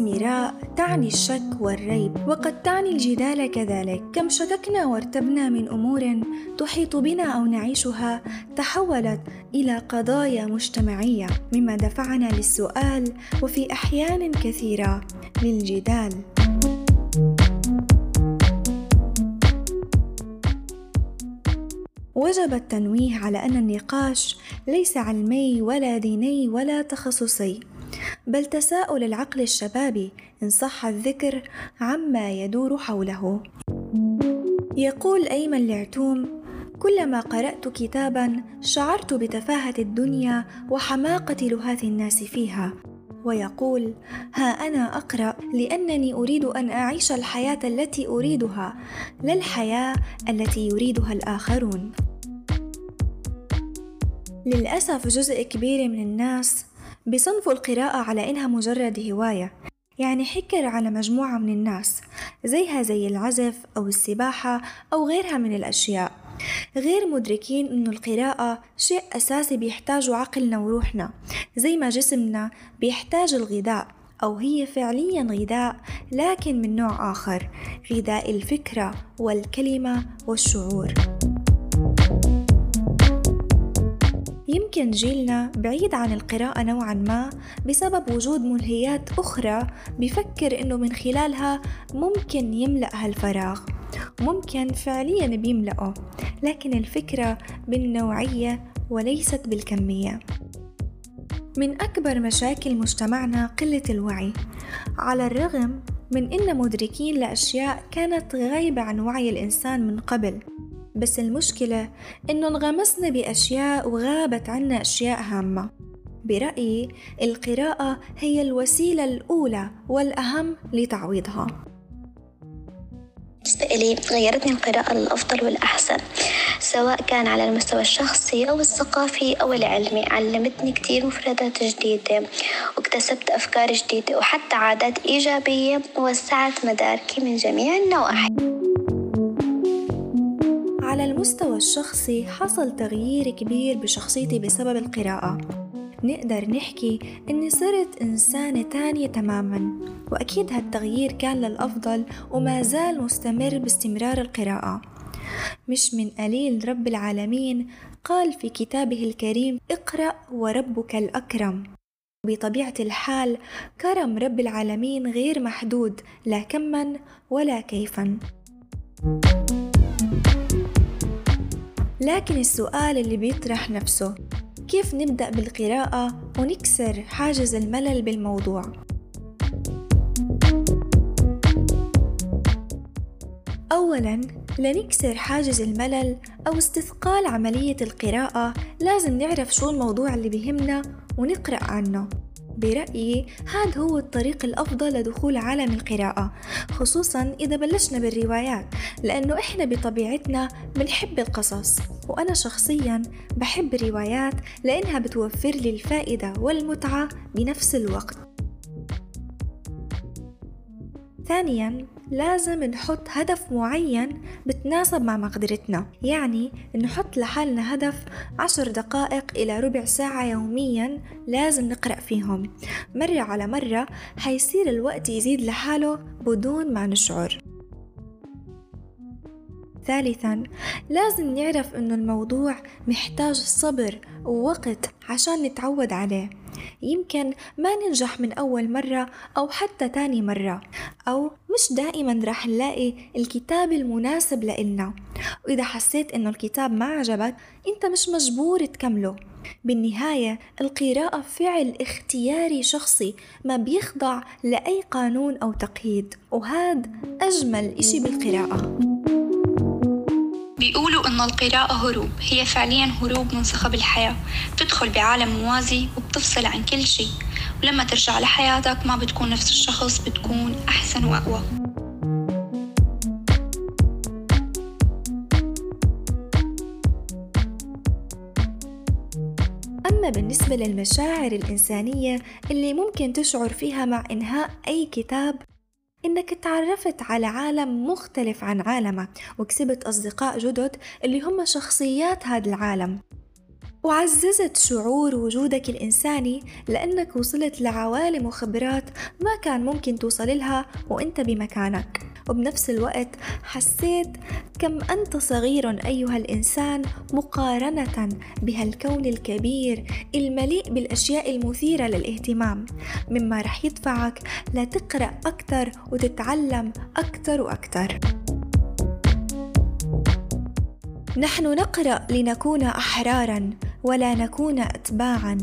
مراء تعني الشك والريب وقد تعني الجدال كذلك. كم شككنا وارتبنا من أمور تحيط بنا أو نعيشها تحولت إلى قضايا مجتمعية مما دفعنا للسؤال وفي أحيان كثيرة للجدال. وجب التنويه على أن النقاش ليس علمي ولا ديني ولا تخصصي. بل تساؤل العقل الشبابي إن صح الذكر عما يدور حوله. يقول أيمن العتوم كلما قرأت كتابا شعرت بتفاهة الدنيا وحماقة لهاث الناس فيها. ويقول ها أنا أقرأ لأنني أريد أن أعيش الحياة التي أريدها لا الحياة التي يريدها الآخرون. للأسف جزء كبير من الناس بصنفوا القراءة على إنها مجرد هواية يعني حكر على مجموعة من الناس زيها زي العزف أو السباحة أو غيرها من الأشياء. غير مدركين إنه القراءة شيء أساسي بيحتاجه عقلنا وروحنا زي ما جسمنا بيحتاج الغذاء أو هي فعليا غذاء لكن من نوع آخر غذاء الفكرة والكلمة والشعور. يمكن جيلنا بعيد عن القراءة نوعا ما بسبب وجود ملهيات أخرى بفكر إنه من خلالها ممكن يملأ هالفراغ ممكن فعليا بيملأه لكن الفكرة بالنوعية وليست بالكمية. من أكبر مشاكل مجتمعنا قلة الوعي. على الرغم من إن مدركين لأشياء كانت غايبة عن وعي الإنسان من قبل بس المشكلة إنه انغمسنا بأشياء وغابت عنا أشياء هامة. برأيي القراءة هي الوسيلة الأولى والأهم لتعويضها. بالنسبة إلي غيرتني القراءة للأفضل والأحسن سواء كان على المستوى الشخصي أو الثقافي أو العلمي. علمتني كتير مفردات جديدة واكتسبت أفكار جديدة وحتى عادات إيجابية ووسعت مداركي من جميع النواحي. المستوى الشخصي حصل تغيير كبير بشخصيتي بسبب القراءة. نقدر نحكي إني صرت إنسانة تانية تماما وأكيد هالتغيير كان للأفضل وما زال مستمر باستمرار القراءة. مش من قليل رب العالمين قال في كتابه الكريم اقرأ وربك الأكرم بطبيعة الحال كرم رب العالمين غير محدود لا كما ولا كيفا. لكن السؤال اللي بيطرح نفسه كيف نبدأ بالقراءة ونكسر حاجز الملل بالموضوع؟ أولاً لنكسر حاجز الملل أو استثقال عملية القراءة لازم نعرف شو الموضوع اللي بيهمنا ونقرأ عنه. برأيي هذا هو الطريق الأفضل لدخول عالم القراءة خصوصا إذا بلشنا بالروايات لأنه إحنا بطبيعتنا بنحب القصص وأنا شخصيا بحب الروايات لأنها بتوفر لي الفائدة والمتعة بنفس الوقت. ثانيا لازم نحط هدف معين بتناسب مع مقدرتنا. يعني نحط لحالنا هدف عشر دقائق إلى ربع ساعة يوميا لازم نقرأ فيهم. مرة على مرة حيصير الوقت يزيد لحاله بدون ما نشعر. ثالثا لازم نعرف إنه الموضوع محتاج صبر ووقت عشان نتعود عليه. يمكن ما ننجح من أول مرة أو حتى تاني مرة أو مش دائما راح نلاقي الكتاب المناسب لإلنا. وإذا حسيت إنه الكتاب ما عجبك أنت مش مجبور تكمله. بالنهاية القراءة فعل اختياري شخصي ما بيخضع لأي قانون أو تقييد وهذا أجمل إشي بالقراءة. بيقولوا إن القراءة هروب. هي فعليا هروب من صخب الحياة. بتدخل بعالم موازي وبتفصل عن كل شيء. ولما ترجع لحياتك ما بتكون نفس الشخص بتكون أحسن وأقوى. أما بالنسبة للمشاعر الإنسانية اللي ممكن تشعر فيها مع إنهاء أي كتاب إنك تعرفت على عالم مختلف عن عالمك وكسبت أصدقاء جدد اللي هم شخصيات هذا العالم. وعززت شعور وجودك الإنساني لأنك وصلت لعوالم وخبرات ما كان ممكن توصل لها وإنت بمكانك. وبنفس الوقت حسيت كم أنت صغير أيها الإنسان مقارنة بهالكون الكبير المليء بالأشياء المثيرة للاهتمام. مما رح يدفعك لتقرأ أكثر وتتعلم أكثر وأكثر. نحن نقرأ لنكون أحرارا. ولا نكون أتباعا.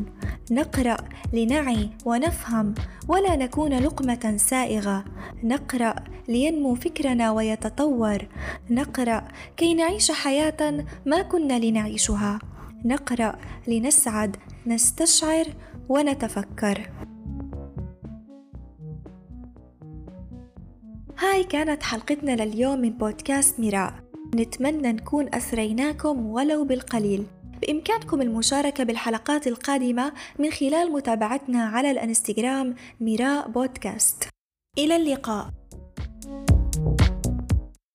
نقرأ لنعي ونفهم ولا نكون لقمة سائغة. نقرأ لينمو فكرنا ويتطور. نقرأ كي نعيش حياة ما كنا لنعيشها. نقرأ لنسعد نستشعر ونتفكر. هاي كانت حلقتنا لليوم من بودكاست ميراء نتمنى نكون أثريناكم ولو بالقليل. بإمكانكم المشاركة بالحلقات القادمة من خلال متابعتنا على الانستغرام ميراء بودكاست. إلى اللقاء.